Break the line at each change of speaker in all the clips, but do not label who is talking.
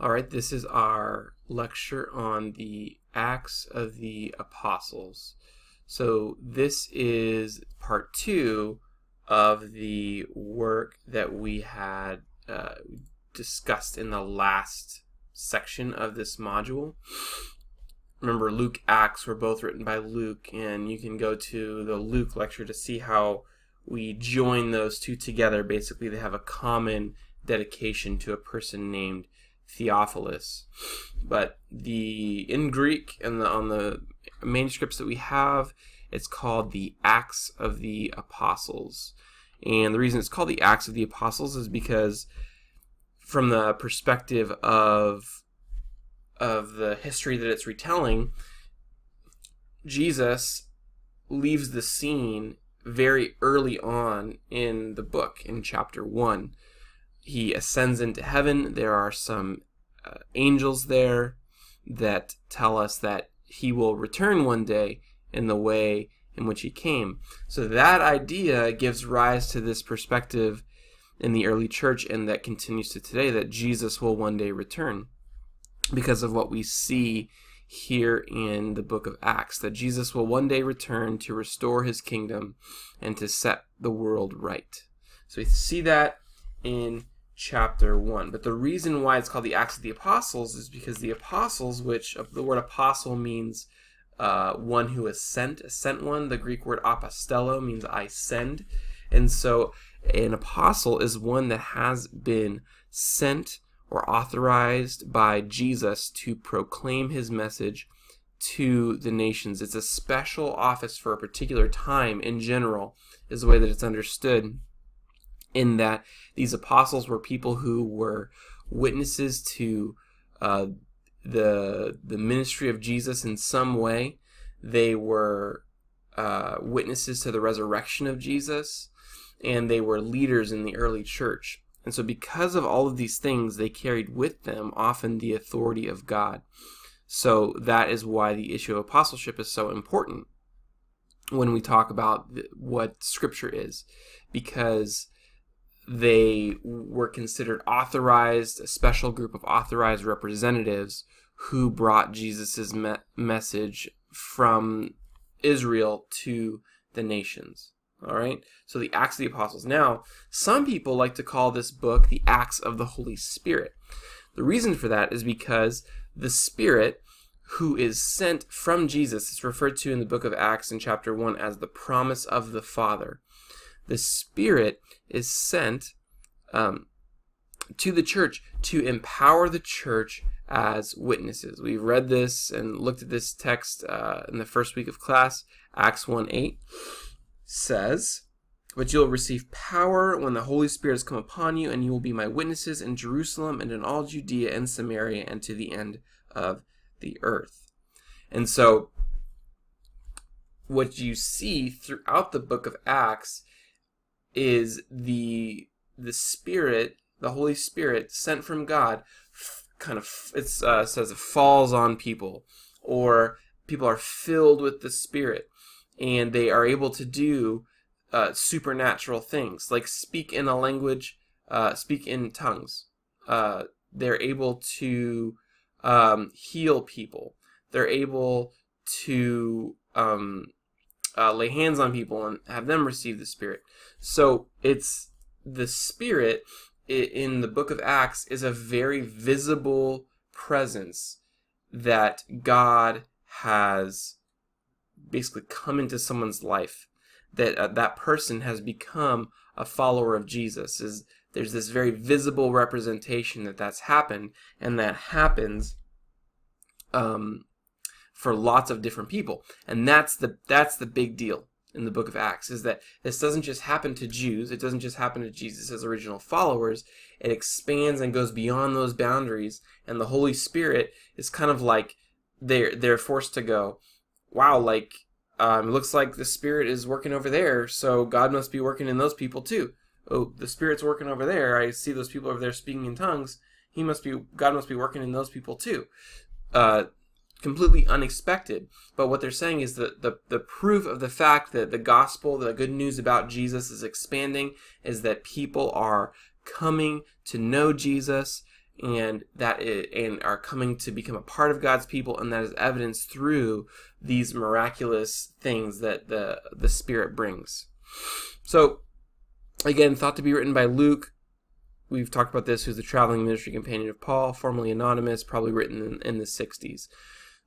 All right, this is our lecture on the Acts of the Apostles. So, this is part two of the work that we had uh, discussed in the last section of this module. Remember, Luke, Acts were both written by Luke, and you can go to the Luke lecture to see how we join those two together. Basically, they have a common dedication to a person named Theophilus. But the in Greek and the, on the manuscripts that we have, it's called the Acts of the Apostles. And the reason it's called the Acts of the Apostles is because from the perspective of of the history that it's retelling, Jesus leaves the scene very early on in the book in chapter 1 he ascends into heaven. There are some uh, angels there that tell us that he will return one day in the way in which he came. So that idea gives rise to this perspective in the early church and that continues to today that Jesus will one day return because of what we see here in the book of Acts that Jesus will one day return to restore his kingdom and to set the world right. So we see that in chapter 1. But the reason why it's called the Acts of the Apostles is because the apostles, which uh, the word apostle means uh, one who is sent, a sent one. The Greek word apostello means I send. And so an apostle is one that has been sent or authorized by Jesus to proclaim his message to the nations. It's a special office for a particular time in general, is the way that it's understood in that these apostles were people who were witnesses to uh, the the ministry of Jesus in some way. They were uh, witnesses to the resurrection of Jesus, and they were leaders in the early church. And so, because of all of these things, they carried with them often the authority of God. So, that is why the issue of apostleship is so important when we talk about what Scripture is, because they were considered authorized, a special group of authorized representatives who brought Jesus' me- message from Israel to the nations. All right? So the Acts of the Apostles. Now, some people like to call this book the Acts of the Holy Spirit. The reason for that is because the Spirit who is sent from Jesus is referred to in the book of Acts in chapter 1 as the promise of the Father the Spirit is sent um, to the church to empower the church as witnesses. We've read this and looked at this text uh, in the first week of class. Acts 1 8 says, But you'll receive power when the Holy Spirit has come upon you, and you will be my witnesses in Jerusalem and in all Judea and Samaria and to the end of the earth. And so, what you see throughout the book of Acts is the the Spirit, the Holy Spirit sent from God, f- kind of it uh, says it falls on people, or people are filled with the Spirit, and they are able to do uh, supernatural things, like speak in a language, uh, speak in tongues. Uh, they're able to um, heal people. They're able to um, uh, lay hands on people and have them receive the Spirit. So it's the Spirit in the book of Acts is a very visible presence that God has basically come into someone's life. That uh, that person has become a follower of Jesus. Is there's this very visible representation that that's happened, and that happens um, for lots of different people. And that's the that's the big deal in the book of Acts is that this doesn't just happen to Jews, it doesn't just happen to Jesus' original followers, it expands and goes beyond those boundaries and the Holy Spirit is kind of like they're they're forced to go, wow, like um, looks like the Spirit is working over there, so God must be working in those people too. Oh, the Spirit's working over there. I see those people over there speaking in tongues. He must be God must be working in those people too. Uh, completely unexpected. But what they're saying is that the, the proof of the fact that the gospel, the good news about Jesus is expanding, is that people are coming to know Jesus and that it, and are coming to become a part of God's people, and that is evidenced through these miraculous things that the the Spirit brings. So, again, thought to be written by Luke. We've talked about this, who's the traveling ministry companion of Paul, formerly anonymous, probably written in, in the 60s.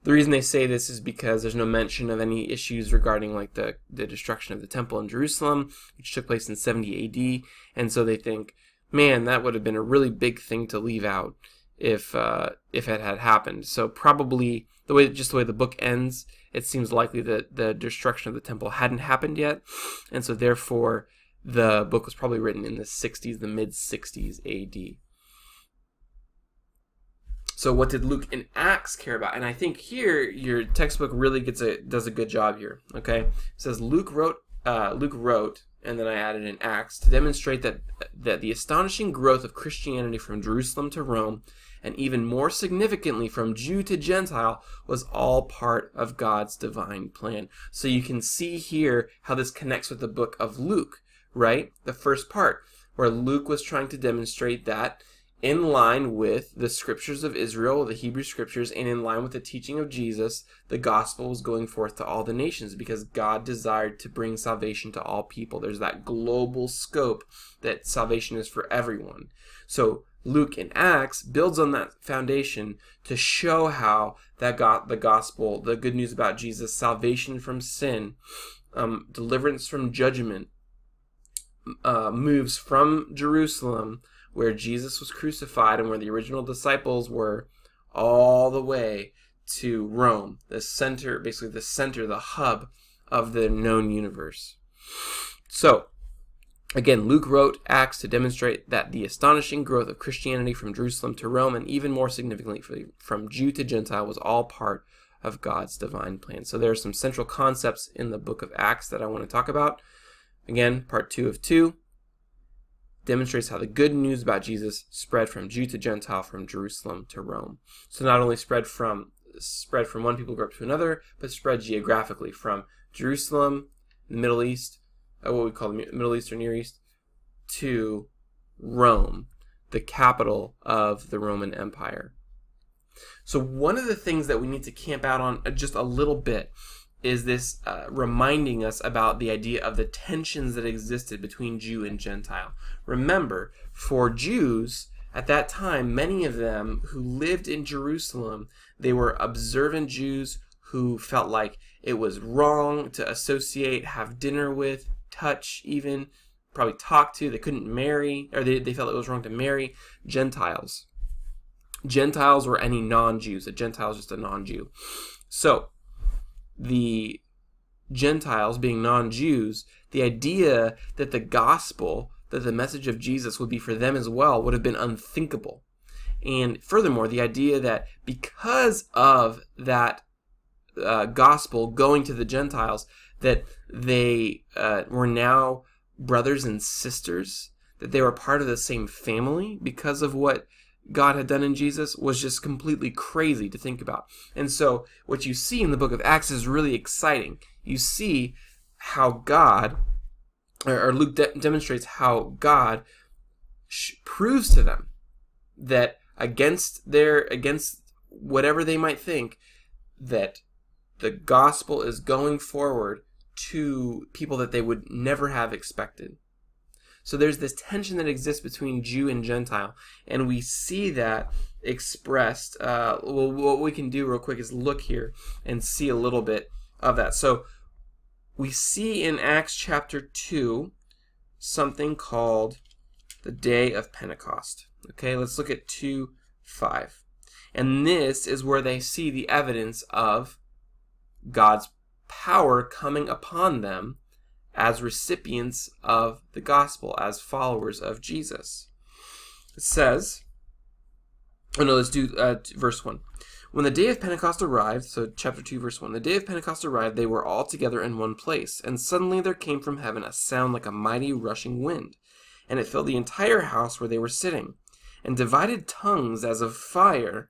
The reason they say this is because there's no mention of any issues regarding like the, the destruction of the temple in Jerusalem, which took place in 70 AD, and so they think, man, that would have been a really big thing to leave out if uh, if it had happened. So probably the way just the way the book ends, it seems likely that the destruction of the temple hadn't happened yet, and so therefore the book was probably written in the 60s, the mid 60s AD. So what did Luke and Acts care about? And I think here your textbook really gets a does a good job here. Okay, it says Luke wrote uh, Luke wrote, and then I added in Acts to demonstrate that that the astonishing growth of Christianity from Jerusalem to Rome, and even more significantly from Jew to Gentile, was all part of God's divine plan. So you can see here how this connects with the book of Luke, right? The first part where Luke was trying to demonstrate that in line with the scriptures of Israel, the Hebrew scriptures, and in line with the teaching of Jesus, the gospel was going forth to all the nations because God desired to bring salvation to all people. There's that global scope that salvation is for everyone. So Luke and Acts builds on that foundation to show how that got the gospel, the good news about Jesus, salvation from sin, um, deliverance from judgment, uh, moves from Jerusalem where Jesus was crucified and where the original disciples were all the way to Rome, the center, basically the center, the hub of the known universe. So, again, Luke wrote Acts to demonstrate that the astonishing growth of Christianity from Jerusalem to Rome, and even more significantly from Jew to Gentile, was all part of God's divine plan. So, there are some central concepts in the book of Acts that I want to talk about. Again, part two of two demonstrates how the good news about Jesus spread from Jew to Gentile, from Jerusalem to Rome. So not only spread from spread from one people group to another, but spread geographically from Jerusalem, the Middle East, uh, what we call the Middle East or Near East, to Rome, the capital of the Roman Empire. So one of the things that we need to camp out on uh, just a little bit is this uh, reminding us about the idea of the tensions that existed between Jew and Gentile. Remember, for Jews at that time, many of them who lived in Jerusalem, they were observant Jews who felt like it was wrong to associate, have dinner with, touch, even probably talk to. They couldn't marry, or they, they felt it was wrong to marry Gentiles. Gentiles were any non Jews. A Gentile is just a non Jew. So, the Gentiles being non Jews, the idea that the gospel, that the message of Jesus would be for them as well, would have been unthinkable. And furthermore, the idea that because of that uh, gospel going to the Gentiles, that they uh, were now brothers and sisters, that they were part of the same family because of what God had done in Jesus was just completely crazy to think about. And so, what you see in the book of Acts is really exciting. You see how God, or, Luke de- demonstrates how God sh- proves to them that against their, against whatever they might think, that the gospel is going forward to people that they would never have expected. So there's this tension that exists between Jew and Gentile, and we see that expressed. Uh, well, what we can do real quick is look here and see a little bit of that. So we see in Acts chapter 2 something called the day of Pentecost. Okay, let's look at 2 5. And this is where they see the evidence of God's power coming upon them as recipients of the gospel, as followers of Jesus. It says, oh no, let's do uh, verse 1. When the day of Pentecost arrived, so chapter 2, verse 1, the day of Pentecost arrived, they were all together in one place, and suddenly there came from heaven a sound like a mighty rushing wind, and it filled the entire house where they were sitting. And divided tongues as of fire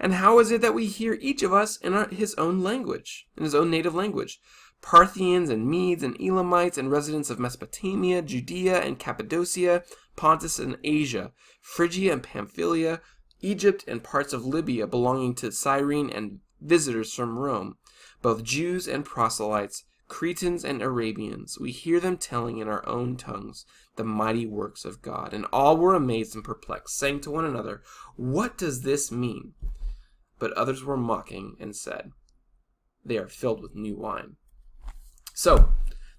And how is it that we hear each of us in our, his own language, in his own native language? Parthians and Medes and Elamites and residents of Mesopotamia, Judea and Cappadocia, Pontus and Asia, Phrygia and Pamphylia, Egypt and parts of Libya belonging to Cyrene and visitors from Rome, both Jews and proselytes, Cretans and Arabians. We hear them telling in our own tongues the mighty works of God. And all were amazed and perplexed, saying to one another, What does this mean? But others were mocking and said, They are filled with new wine. So,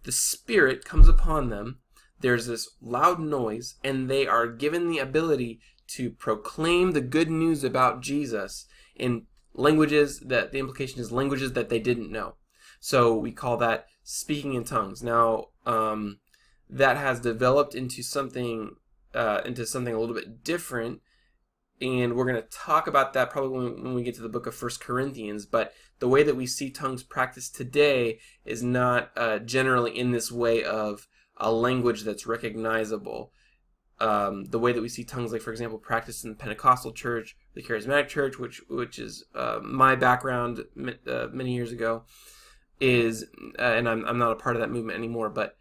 the Spirit comes upon them there's this loud noise, and they are given the ability to proclaim the good news about Jesus in languages that the implication is languages that they didn't know. So we call that speaking in tongues. Now, um, that has developed into something uh, into something a little bit different and we're going to talk about that probably when, we get to the book of first corinthians but the way that we see tongues practiced today is not uh, generally in this way of a language that's recognizable. Um, the way that we see tongues, like for example, practiced in the Pentecostal church, the Charismatic church, which which is uh, my background uh, many years ago, is uh, and I'm I'm not a part of that movement anymore, but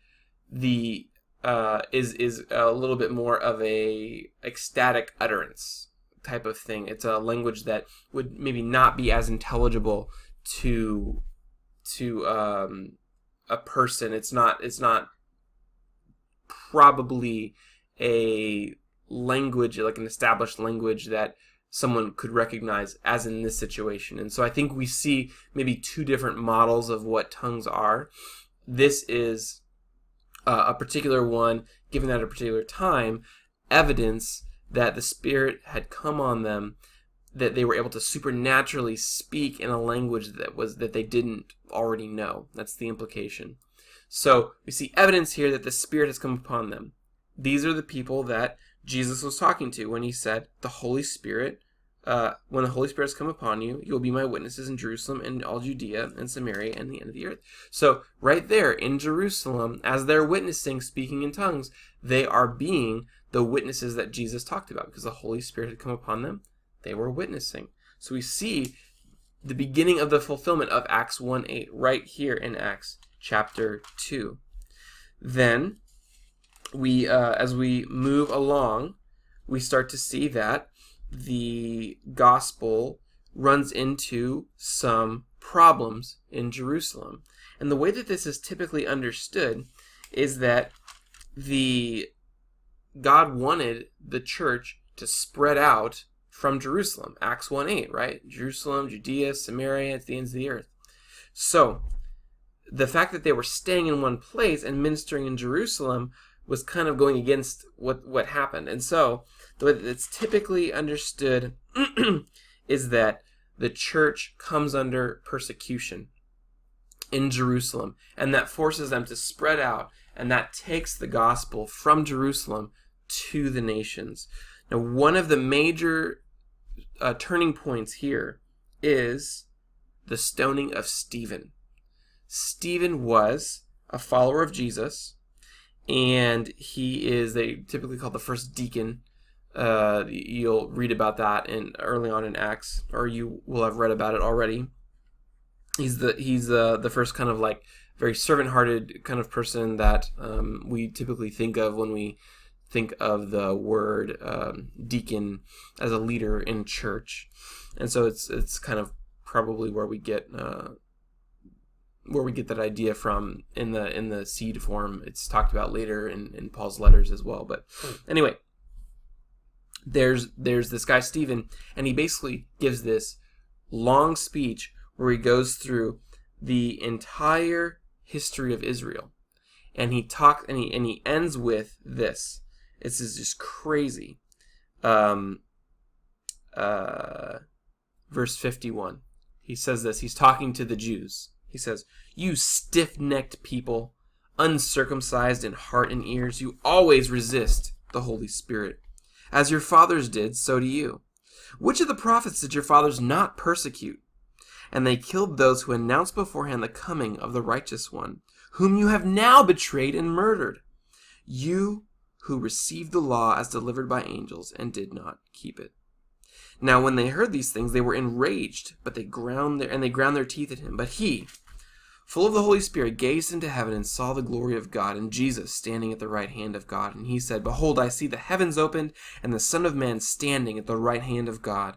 the uh, is is a little bit more of a ecstatic utterance type of thing. It's a language that would maybe not be as intelligible to to um, a person. It's not it's not probably a language, like an established language that someone could recognize as in this situation. And so I think we see maybe two different models of what tongues are. This is uh, a particular one given at a particular time, evidence that the Spirit had come on them, that they were able to supernaturally speak in a language that was that they didn't already know. That's the implication. So we see evidence here that the Spirit has come upon them. These are the people that Jesus was talking to when he said, The Holy Spirit, uh, when the Holy Spirit has come upon you, you will be my witnesses in Jerusalem and all Judea and Samaria and the end of the earth. So, right there in Jerusalem, as they're witnessing, speaking in tongues, they are being the witnesses that Jesus talked about because the Holy Spirit had come upon them. They were witnessing. So, we see the beginning of the fulfillment of Acts 1 8 right here in Acts chapter 2. Then, we, uh, as we move along, we start to see that the gospel runs into some problems in Jerusalem. And the way that this is typically understood is that the God wanted the church to spread out from Jerusalem. Acts 1 8, right? Jerusalem, Judea, Samaria, at the ends of the earth. So the fact that they were staying in one place and ministering in Jerusalem was kind of going against what what happened. And so the way that it's typically understood is that the church comes under persecution in Jerusalem, and that forces them to spread out, and that takes the gospel from Jerusalem to the nations. Now, one of the major uh, turning points here is the stoning of Stephen. Stephen was a follower of Jesus, and he is they typically called the first deacon. Uh, you'll read about that in early on in Acts, or you will have read about it already. He's the he's the the first kind of like very servant-hearted kind of person that um, we typically think of when we think of the word um, deacon as a leader in church, and so it's it's kind of probably where we get uh, where we get that idea from in the in the seed form. It's talked about later in, in Paul's letters as well. But hmm. anyway, there's there's this guy Stephen, and he basically gives this long speech where he goes through the entire history of Israel, and he talks and he and he ends with this. This is just crazy. Um, uh, verse fifty one. He says this. He's talking to the Jews he says, You stiff necked people, uncircumcised in heart and ears, you always resist the Holy Spirit. As your fathers did, so do you. Which of the prophets did your fathers not persecute? And they killed those who announced beforehand the coming of the righteous one, whom you have now betrayed and murdered. You who received the law as delivered by angels and did not keep it. Now when they heard these things, they were enraged, but they ground their and they ground their teeth at him. But he, full of the Holy Spirit, gazed into heaven and saw the glory of God and Jesus standing at the right hand of God. And he said, Behold, I see the heavens opened and the Son of Man standing at the right hand of God.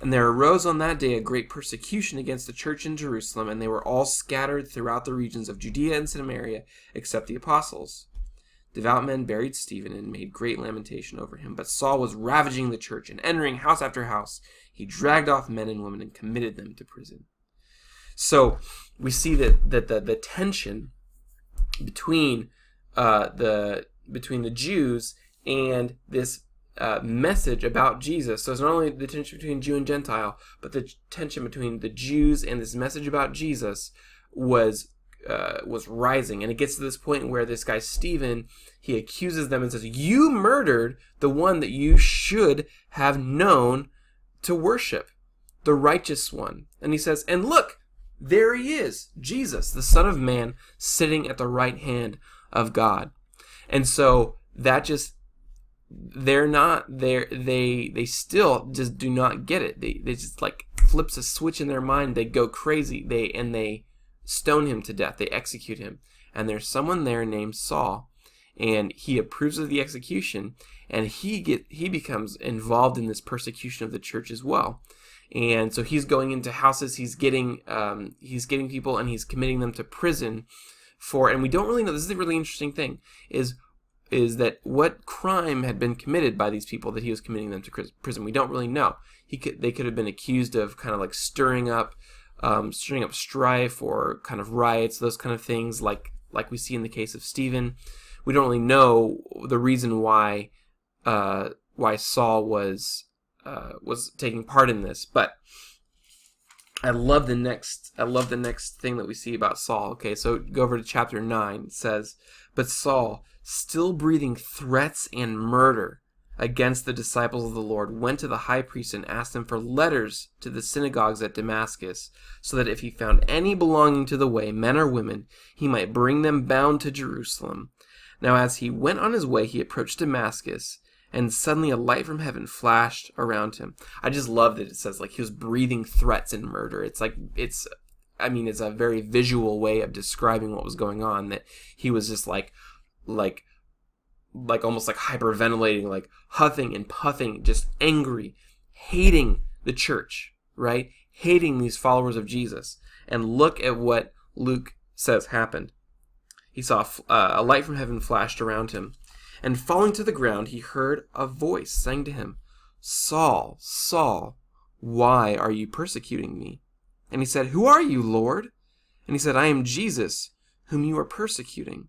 And there arose on that day a great persecution against the church in Jerusalem, and they were all scattered throughout the regions of Judea and Samaria, except the apostles. Devout men buried Stephen and made great lamentation over him. But Saul was ravaging the church and entering house after house. He dragged off men and women and committed them to prison. So we see that, that the, the tension between uh, the between the Jews and this uh, message about Jesus. So it's not only the tension between Jew and Gentile, but the tension between the Jews and this message about Jesus was uh, was rising, and it gets to this point where this guy Stephen he accuses them and says, "You murdered the one that you should have known to worship, the righteous one." And he says, "And look, there he is, Jesus, the Son of Man, sitting at the right hand of God." And so that just they're not there they they still just do not get it they, they just like flips a switch in their mind they go crazy they and they stone him to death. They execute him. And there's someone there named Saul, and he approves of the execution, and he get he becomes involved in this persecution of the church as well. And so he's going into houses, he's getting um, he's getting people, and he's committing them to prison for. And we don't really know. This is a really interesting thing. Is is that what crime had been committed by these people that he was committing them to prison? We don't really know. He could, they could have been accused of kind of like stirring up um, stirring up strife or kind of riots, those kind of things, like like we see in the case of Stephen. We don't really know the reason why uh, why Saul was uh, was taking part in this, but I love the next I love the next thing that we see about Saul. Okay, so go over to chapter nine. It says, "But Saul, still breathing threats and murder." against the disciples of the Lord, went to the high priest and asked him for letters to the synagogues at Damascus, so that if he found any belonging to the way, men or women, he might bring them bound to Jerusalem. Now as he went on his way, he approached Damascus, and suddenly a light from heaven flashed around him. I just love that it says like he was breathing threats and murder. It's like it's I mean it's a very visual way of describing what was going on that he was just like like like almost like hyperventilating, like huffing and puffing, just angry, hating the church, right? Hating these followers of Jesus. And look at what Luke says happened. He saw uh, a light from heaven flashed around him, and falling to the ground, he heard a voice saying to him, Saul, Saul, why are you persecuting me? And he said, Who are you, Lord? And he said, I am Jesus, whom you are persecuting.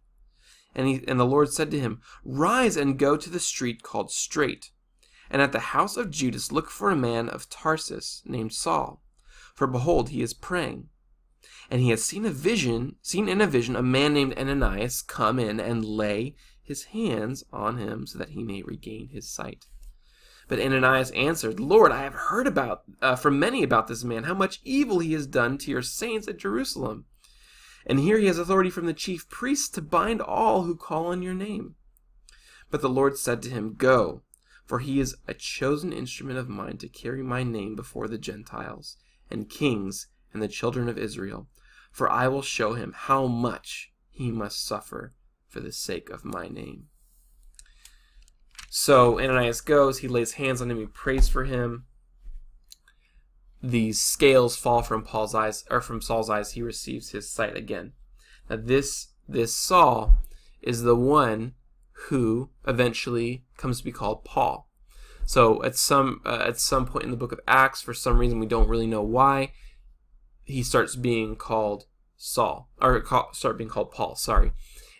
And, he, and the Lord said to him, Rise and go to the street called Straight, and at the house of Judas look for a man of Tarsus named Saul, for behold, he is praying. And he has seen a vision, seen in a vision a man named Ananias come in and lay his hands on him so that he may regain his sight. But Ananias answered, Lord, I have heard about uh, from many about this man, how much evil he has done to your saints at Jerusalem. And here he has authority from the chief priests to bind all who call on your name. But the Lord said to him, Go, for he is a chosen instrument of mine to carry my name before the Gentiles and kings and the children of Israel. For I will show him how much he must suffer for the sake of my name. So Ananias goes, he lays hands on him, he prays for him. These scales fall from Paul's eyes or from Saul's eyes, he receives his sight again. Now this this Saul is the one who eventually comes to be called Paul. So at some uh, at some point in the book of Acts, for some reason we don't really know why, he starts being called Saul or call, start being called Paul. Sorry,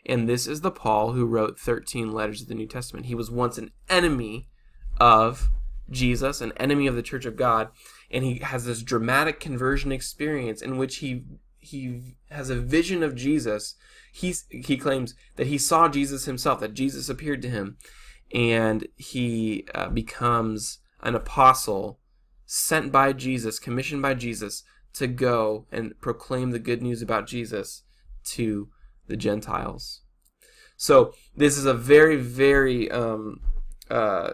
and this is the Paul who wrote 13 letters of the New Testament. He was once an enemy of Jesus, an enemy of the Church of God, and he has this dramatic conversion experience in which he he has a vision of Jesus. He's, he claims that he saw Jesus himself, that Jesus appeared to him, and he uh, becomes an apostle sent by Jesus, commissioned by Jesus to go and proclaim the good news about Jesus to the Gentiles. So this is a very, very um, uh,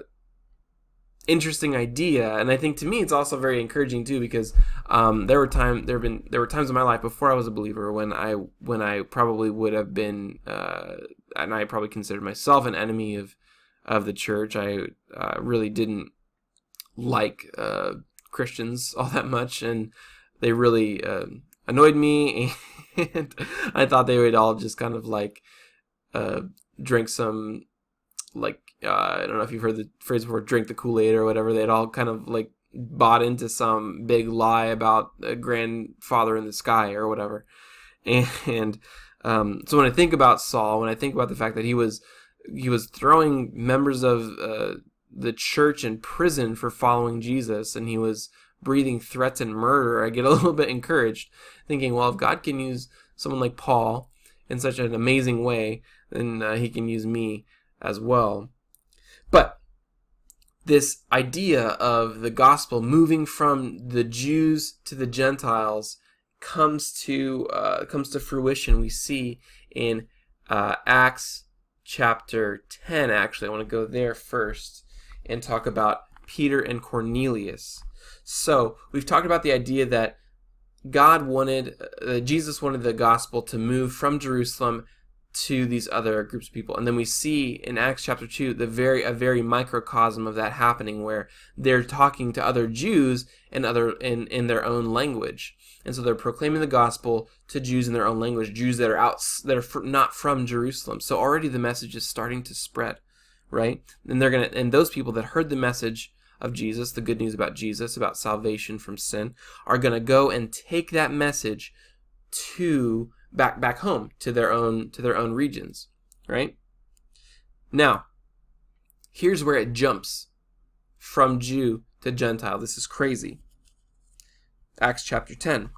interesting idea, and I think to me it's also very encouraging too because um, there were time there have been there were times in my life before I was a believer when I when I probably would have been uh, and I probably considered myself an enemy of of the church. I uh, really didn't like uh, Christians all that much, and they really uh, annoyed me. And I thought they would all just kind of like uh, drink some like uh, I don't know if you've heard the phrase before, drink the Kool Aid or whatever. They'd all kind of like bought into some big lie about a grandfather in the sky or whatever. And um, so when I think about Saul, when I think about the fact that he was he was throwing members of uh, the church in prison for following Jesus, and he was breathing threats and murder, I get a little bit encouraged, thinking, well, if God can use someone like Paul in such an amazing way, then uh, he can use me as well. But this idea of the gospel moving from the Jews to the Gentiles comes to uh, comes to fruition. We see in uh, Acts chapter 10. Actually, I want to go there first and talk about Peter and Cornelius. So we've talked about the idea that God wanted, uh, Jesus wanted the gospel to move from Jerusalem to these other groups of people. And then we see in Acts chapter 2 the very a very microcosm of that happening where they're talking to other Jews in other in in their own language. And so they're proclaiming the gospel to Jews in their own language, Jews that are out that are not from Jerusalem. So already the message is starting to spread, right? And they're going to and those people that heard the message of Jesus, the good news about Jesus, about salvation from sin, are going to go and take that message to back back home to their own to their own regions, right? Now, here's where it jumps from Jew to Gentile. This is crazy. Acts chapter 10.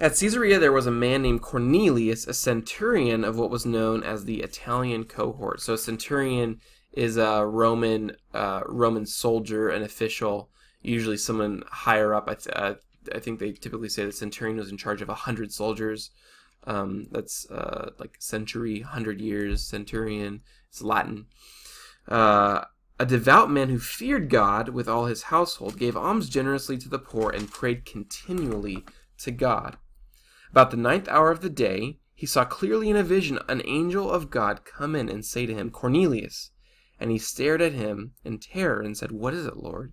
At Caesarea there was a man named Cornelius, a centurion of what was known as the Italian cohort. So a centurion is a Roman uh, Roman soldier, an official, usually someone higher up. I, th- uh, I think they typically say the centurion was in charge of a hundred soldiers. Um, that's uh, like century, hundred years. Centurion. It's Latin. Uh, a devout man who feared God with all his household gave alms generously to the poor and prayed continually to God. About the ninth hour of the day, he saw clearly in a vision an angel of God come in and say to him, Cornelius. And he stared at him in terror and said, What is it, Lord?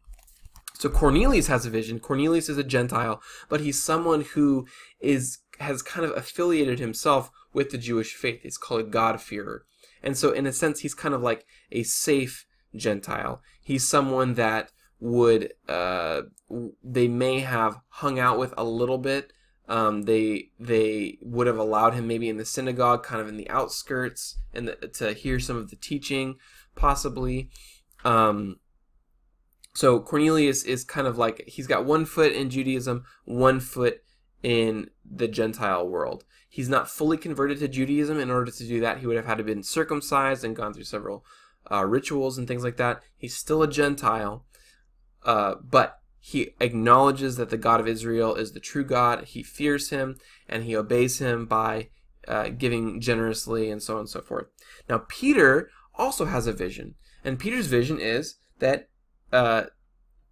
So Cornelius has a vision. Cornelius is a Gentile, but he's someone who is has kind of affiliated himself with the Jewish faith. He's called a God-fearer. And so in a sense he's kind of like a safe Gentile. He's someone that would uh, they may have hung out with a little bit. Um, they they would have allowed him maybe in the synagogue, kind of in the outskirts, and to hear some of the teaching, possibly. Um, so Cornelius is kind of like he's got one foot in Judaism, one foot in the Gentile world. He's not fully converted to Judaism. In order to do that, he would have had to been circumcised and gone through several uh, rituals and things like that. He's still a Gentile, uh, but he acknowledges that the God of Israel is the true God. He fears him and he obeys him by uh, giving generously and so on and so forth. Now, Peter also has a vision, and Peter's vision is that uh,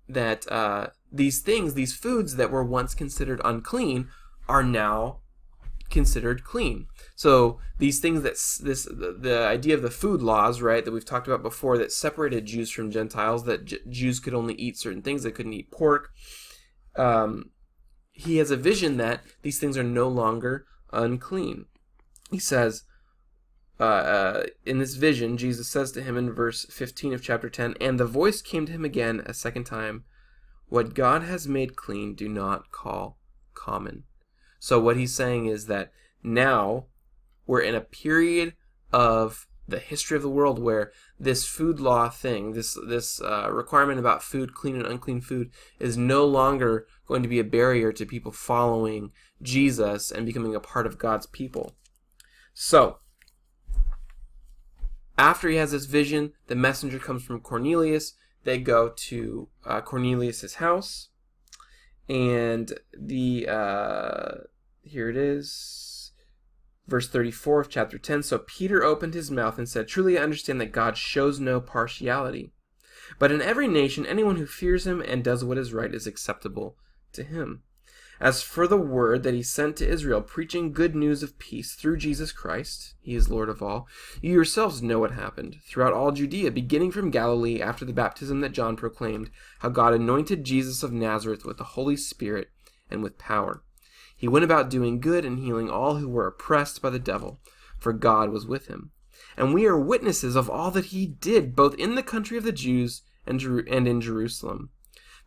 that uh, these things, these foods that were once considered unclean, are now considered clean. So these things that this the, the, idea of the food laws, right, that we've talked about before, that separated Jews from Gentiles, that J- Jews could only eat certain things, they couldn't eat pork. Um, he has a vision that these things are no longer unclean. He says, uh, uh, in this vision, Jesus says to him in verse 15 of chapter 10, And the voice came to him again a second time, What God has made clean, do not call common. So what he's saying is that now we're in a period of the history of the world where this food law thing, this this uh, requirement about food, clean and unclean food, is no longer going to be a barrier to people following Jesus and becoming a part of God's people. So, after he has this vision, the messenger comes from Cornelius. They go to uh, Cornelius's house, and the uh, here it is, verse thirty-four of chapter ten. So Peter opened his mouth and said, "Truly, I understand that God shows no partiality, but in every nation, anyone who fears Him and does what is right is acceptable to Him." As for the word that he sent to Israel, preaching good news of peace through Jesus Christ, he is Lord of all, you yourselves know what happened throughout all Judea, beginning from Galilee after the baptism that John proclaimed, how God anointed Jesus of Nazareth with the Holy Spirit and with power. He went about doing good and healing all who were oppressed by the devil, for God was with him. And we are witnesses of all that he did, both in the country of the Jews and, and in Jerusalem.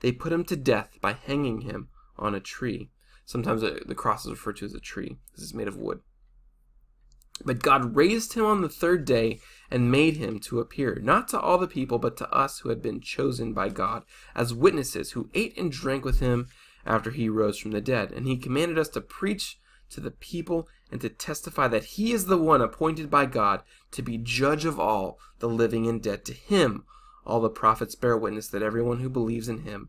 They put him to death by hanging him on a tree. Sometimes the cross is referred to as a tree. This is made of wood. But God raised him on the third day and made him to appear, not to all the people, but to us who had been chosen by God, as witnesses who ate and drank with him after he rose from the dead. And he commanded us to preach to the people and to testify that he is the one appointed by God to be judge of all, the living and dead. To him all the prophets bear witness that everyone who believes in him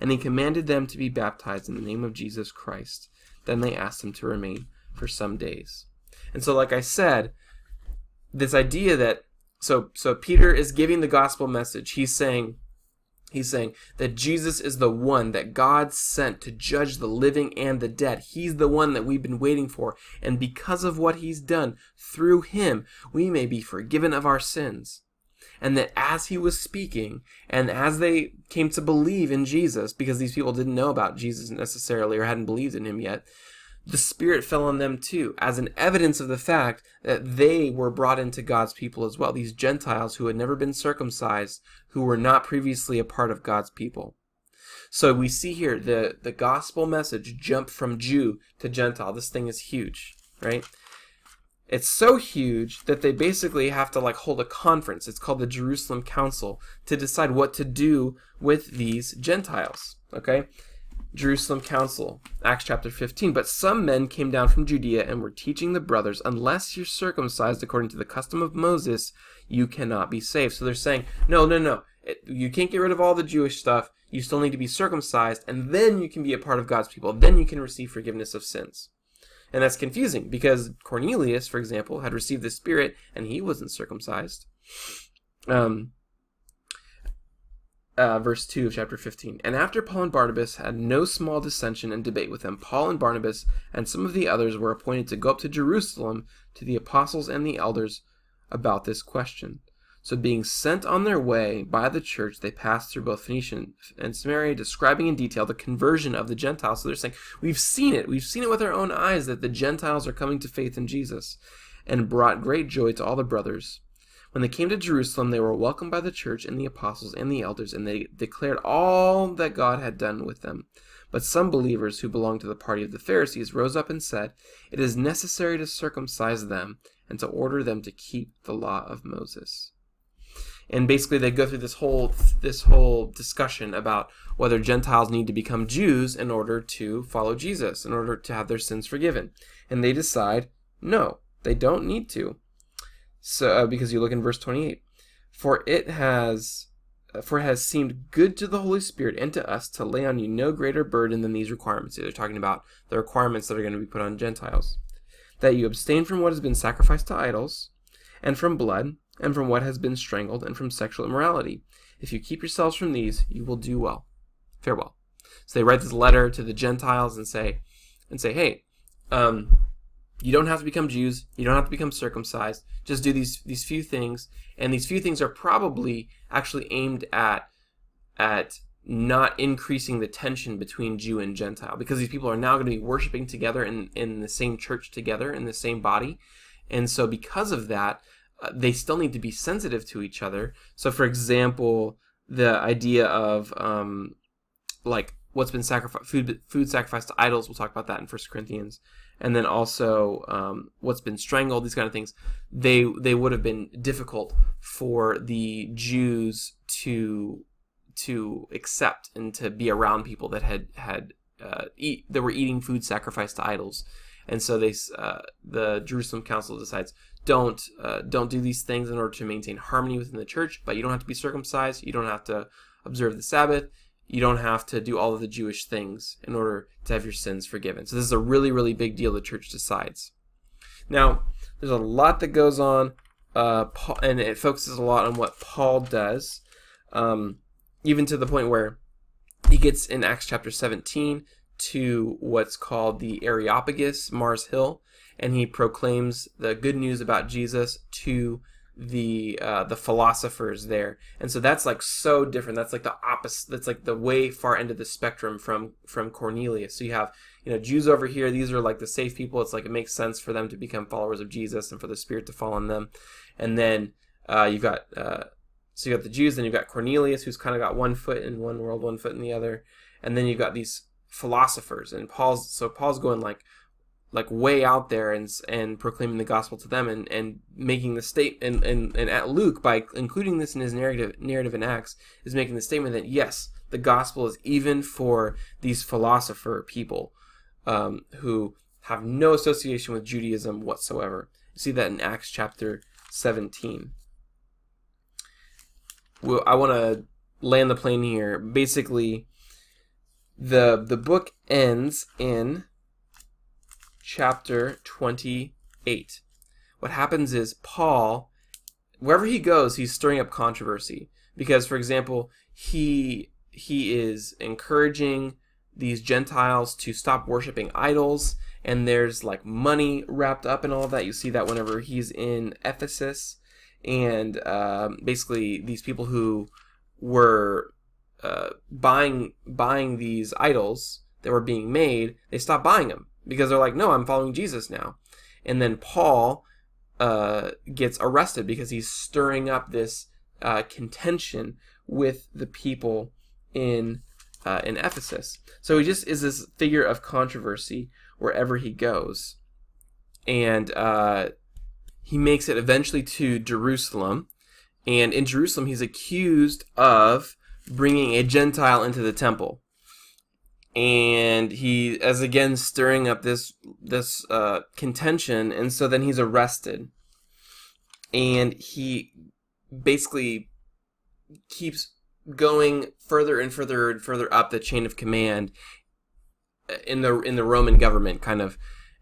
And he commanded them to be baptized in the name of Jesus Christ. Then they asked him to remain for some days. And so, like I said, this idea that so so Peter is giving the gospel message. He's saying he's saying that Jesus is the one that God sent to judge the living and the dead. He's the one that we've been waiting for, and because of what he's done through him, we may be forgiven of our sins. And that as he was speaking, and as they came to believe in Jesus, because these people didn't know about Jesus necessarily or hadn't believed in him yet, the Spirit fell on them too, as an evidence of the fact that they were brought into God's people as well. These Gentiles who had never been circumcised, who were not previously a part of God's people. So we see here the, the gospel message jump from Jew to Gentile. This thing is huge, right? It's so huge that they basically have to like hold a conference. It's called the Jerusalem Council to decide what to do with these Gentiles. Okay? Jerusalem Council, Acts chapter 15. But some men came down from Judea and were teaching the brothers, unless you're circumcised according to the custom of Moses, you cannot be saved. So they're saying, no, no, no. You can't get rid of all the Jewish stuff. You still need to be circumcised, and then you can be a part of God's people. Then you can receive forgiveness of sins. And that's confusing because Cornelius, for example, had received the Spirit and he wasn't circumcised. Um, uh, verse 2 of chapter 15. And after Paul and Barnabas had no small dissension and debate with them, Paul and Barnabas and some of the others were appointed to go up to Jerusalem to the apostles and the elders about this question. So, being sent on their way by the church, they passed through both Phoenicia and Samaria, describing in detail the conversion of the Gentiles. So, they're saying, We've seen it. We've seen it with our own eyes that the Gentiles are coming to faith in Jesus, and brought great joy to all the brothers. When they came to Jerusalem, they were welcomed by the church and the apostles and the elders, and they declared all that God had done with them. But some believers who belonged to the party of the Pharisees rose up and said, It is necessary to circumcise them and to order them to keep the law of Moses. And basically they go through this whole this whole discussion about whether Gentiles need to become Jews in order to follow Jesus, in order to have their sins forgiven. And they decide, no, they don't need to. So uh, because you look in verse 28, for it has uh, for it has seemed good to the Holy Spirit and to us to lay on you no greater burden than these requirements. They're talking about the requirements that are going to be put on Gentiles. That you abstain from what has been sacrificed to idols, and from blood, and from what has been strangled, and from sexual immorality. If you keep yourselves from these, you will do well. Farewell. So they write this letter to the Gentiles and say, and say, hey, um, you don't have to become Jews. You don't have to become circumcised. Just do these these few things, and these few things are probably actually aimed at at not increasing the tension between Jew and Gentile, because these people are now going to be worshiping together in in the same church together in the same body, and so because of that, they still need to be sensitive to each other. So, for example, the idea of um, like what's been sacrificed food food sacrificed to idols. We'll talk about that in First Corinthians and then also um, what's been strangled, these kind of things, they they would have been difficult for the Jews to to accept and to be around people that had had uh, eat that were eating food sacrificed to idols, and so they uh, the Jerusalem Council decides don't uh, don't do these things in order to maintain harmony within the church, but you don't have to be circumcised, you don't have to observe the Sabbath, you don't have to do all of the Jewish things in order to have your sins forgiven. So this is a really, really big deal the church decides. Now, there's a lot that goes on, uh, and it focuses a lot on what Paul does, um, even to the point where he gets in Acts chapter 17 to what's called the Areopagus, Mars Hill, and he proclaims the good news about Jesus to the uh, the philosophers there, and so that's like so different. That's like the opposite. That's like the way far end of the spectrum from from Cornelius. So you have you know Jews over here. These are like the safe people. It's like it makes sense for them to become followers of Jesus and for the Spirit to fall on them. And then uh, you've got uh, so you got the Jews. Then you've got Cornelius, who's kind of got one foot in one world, one foot in the other. And then you've got these philosophers. And Paul's so Paul's going like, like way out there and and proclaiming the gospel to them and and making the state and and, and at Luke by including this in his narrative narrative in Acts is making the statement that yes the gospel is even for these philosopher people um, who have no association with Judaism whatsoever. You see that in Acts chapter 17. Well, I want to land the plane here. Basically, the the book ends in chapter 28. What happens is Paul, wherever he goes, he's stirring up controversy. Because, for example, he he is encouraging these Gentiles to stop worshiping idols, and there's like money wrapped up in all that. You see that whenever he's in Ephesus, and um, basically these people who were uh, buying buying these idols that were being made, they stopped buying them because they're like, no, I'm following Jesus now. And then Paul uh, gets arrested because he's stirring up this uh, contention with the people in uh, in Ephesus. So he just is this figure of controversy wherever he goes, and uh, he makes it eventually to Jerusalem. And in Jerusalem, he's accused of bringing a Gentile into the temple. And he as again stirring up this this uh, contention and so then he's arrested. And he basically keeps going further and further and further up the chain of command in the in the Roman government kind of.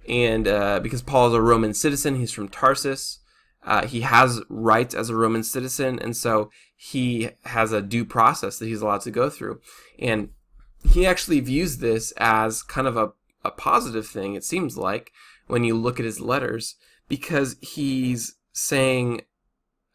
And uh, because Paul is a Roman citizen he's from Tarsus uh, he has rights as a Roman citizen and so he has a due process that he's allowed to go through and he actually views this as kind of a, a positive thing, it seems like, when you look at his letters, because he's saying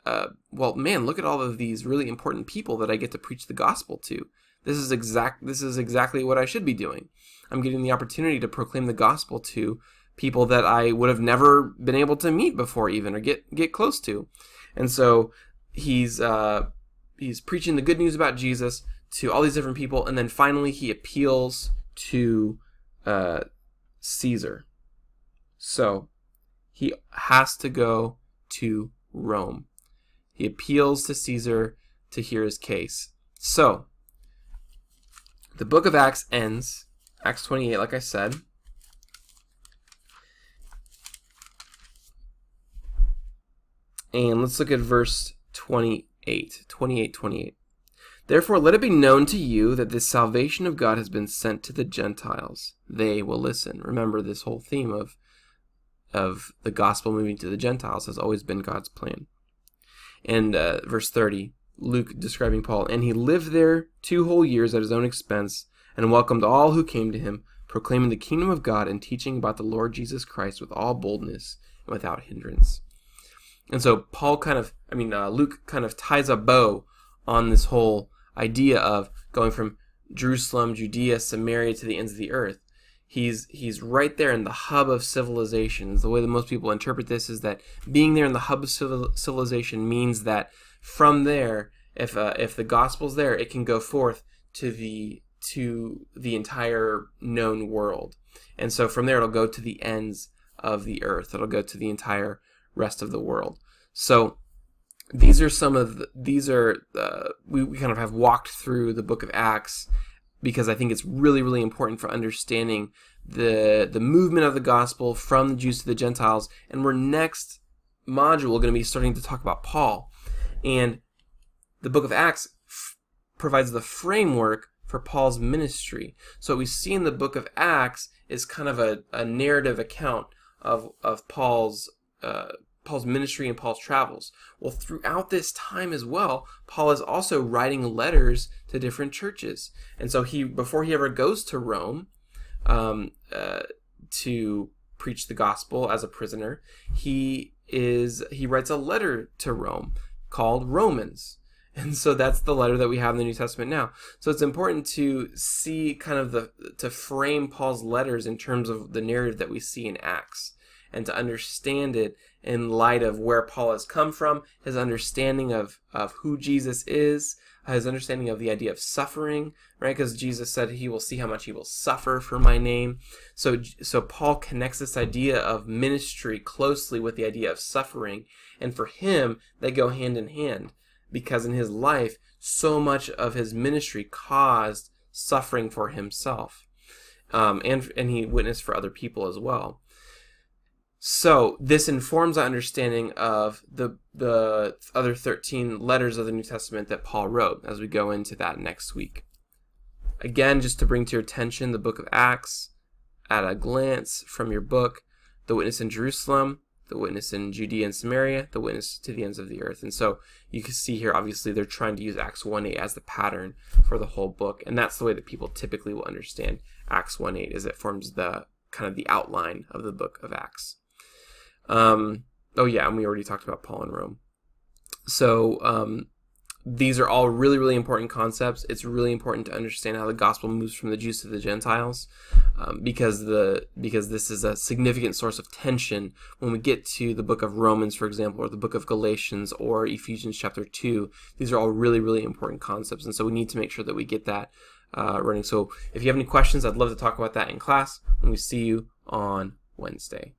uh, well, man, look at all of these really important people that I get to preach the gospel to. This is exact. This is exactly what I should be doing. I'm getting the opportunity to proclaim the gospel to people that I would have never been able to meet before, even or get get close to. And so he's uh, he's preaching the good news about Jesus to all these different people, and then finally he appeals to uh, Caesar. So he has to go to Rome. He appeals to Caesar to hear his case. So the book of Acts ends, Acts 28, like I said. And let's look at verse 28. 28, 28. Therefore, let it be known to you that this salvation of God has been sent to the Gentiles. They will listen. Remember, this whole theme of, of the gospel moving to the Gentiles has always been God's plan. And uh, verse 30, Luke describing Paul, and he lived there two whole years at his own expense and welcomed all who came to him, proclaiming the kingdom of God and teaching about the Lord Jesus Christ with all boldness and without hindrance. And so Paul kind of, I mean, uh, Luke kind of ties a bow on this whole idea of going from Jerusalem, Judea, Samaria to the ends of the earth. He's he's right there in the hub of civilizations. The way that most people interpret this is that being there in the hub of civil, civilization means that from there, if uh, if the gospel's there, it can go forth to the to the entire known world. And so from there, it'll go to the ends of the earth. It'll go to the entire rest of the world. So these are some of the, these are uh, we, we kind of have walked through the book of acts because i think it's really really important for understanding the the movement of the gospel from the jews to the gentiles. And we're next module going to be starting to talk about paul. And the book of acts f- provides the framework for paul's ministry. So what we see in the book of acts is kind of a, a narrative account of of paul's uh, Paul's ministry and Paul's travels. Well, throughout this time as well, Paul is also writing letters to different churches. And so he, before he ever goes to Rome um, uh, to preach the gospel as a prisoner, he is he writes a letter to Rome called Romans. And so that's the letter that we have in the New Testament now. So it's important to see kind of the to frame Paul's letters in terms of the narrative that we see in Acts and to understand it in light of where Paul has come from, his understanding of, of who Jesus is, his understanding of the idea of suffering, right? Because Jesus said he will see how much he will suffer for my name. So, so Paul connects this idea of ministry closely with the idea of suffering. And for him, they go hand in hand because in his life, so much of his ministry caused suffering for himself. Um, and, and he witnessed for other people as well. So this informs our understanding of the the other 13 letters of the New Testament that Paul wrote as we go into that next week. Again, just to bring to your attention the book of Acts at a glance from your book, the witness in Jerusalem, the witness in Judea and Samaria, the witness to the ends of the earth. And so you can see here, obviously, they're trying to use Acts 1.8 as the pattern for the whole book. And that's the way that people typically will understand Acts 1.8 is it forms the kind of the outline of the book of Acts. Um, oh yeah, and we already talked about Paul and Rome. So um, these are all really, really important concepts. It's really important to understand how the gospel moves from the Jews to the Gentiles, um, because the because this is a significant source of tension when we get to the book of Romans, for example, or the book of Galatians or Ephesians chapter two. These are all really, really important concepts, and so we need to make sure that we get that uh, running. So if you have any questions, I'd love to talk about that in class And we see you on Wednesday.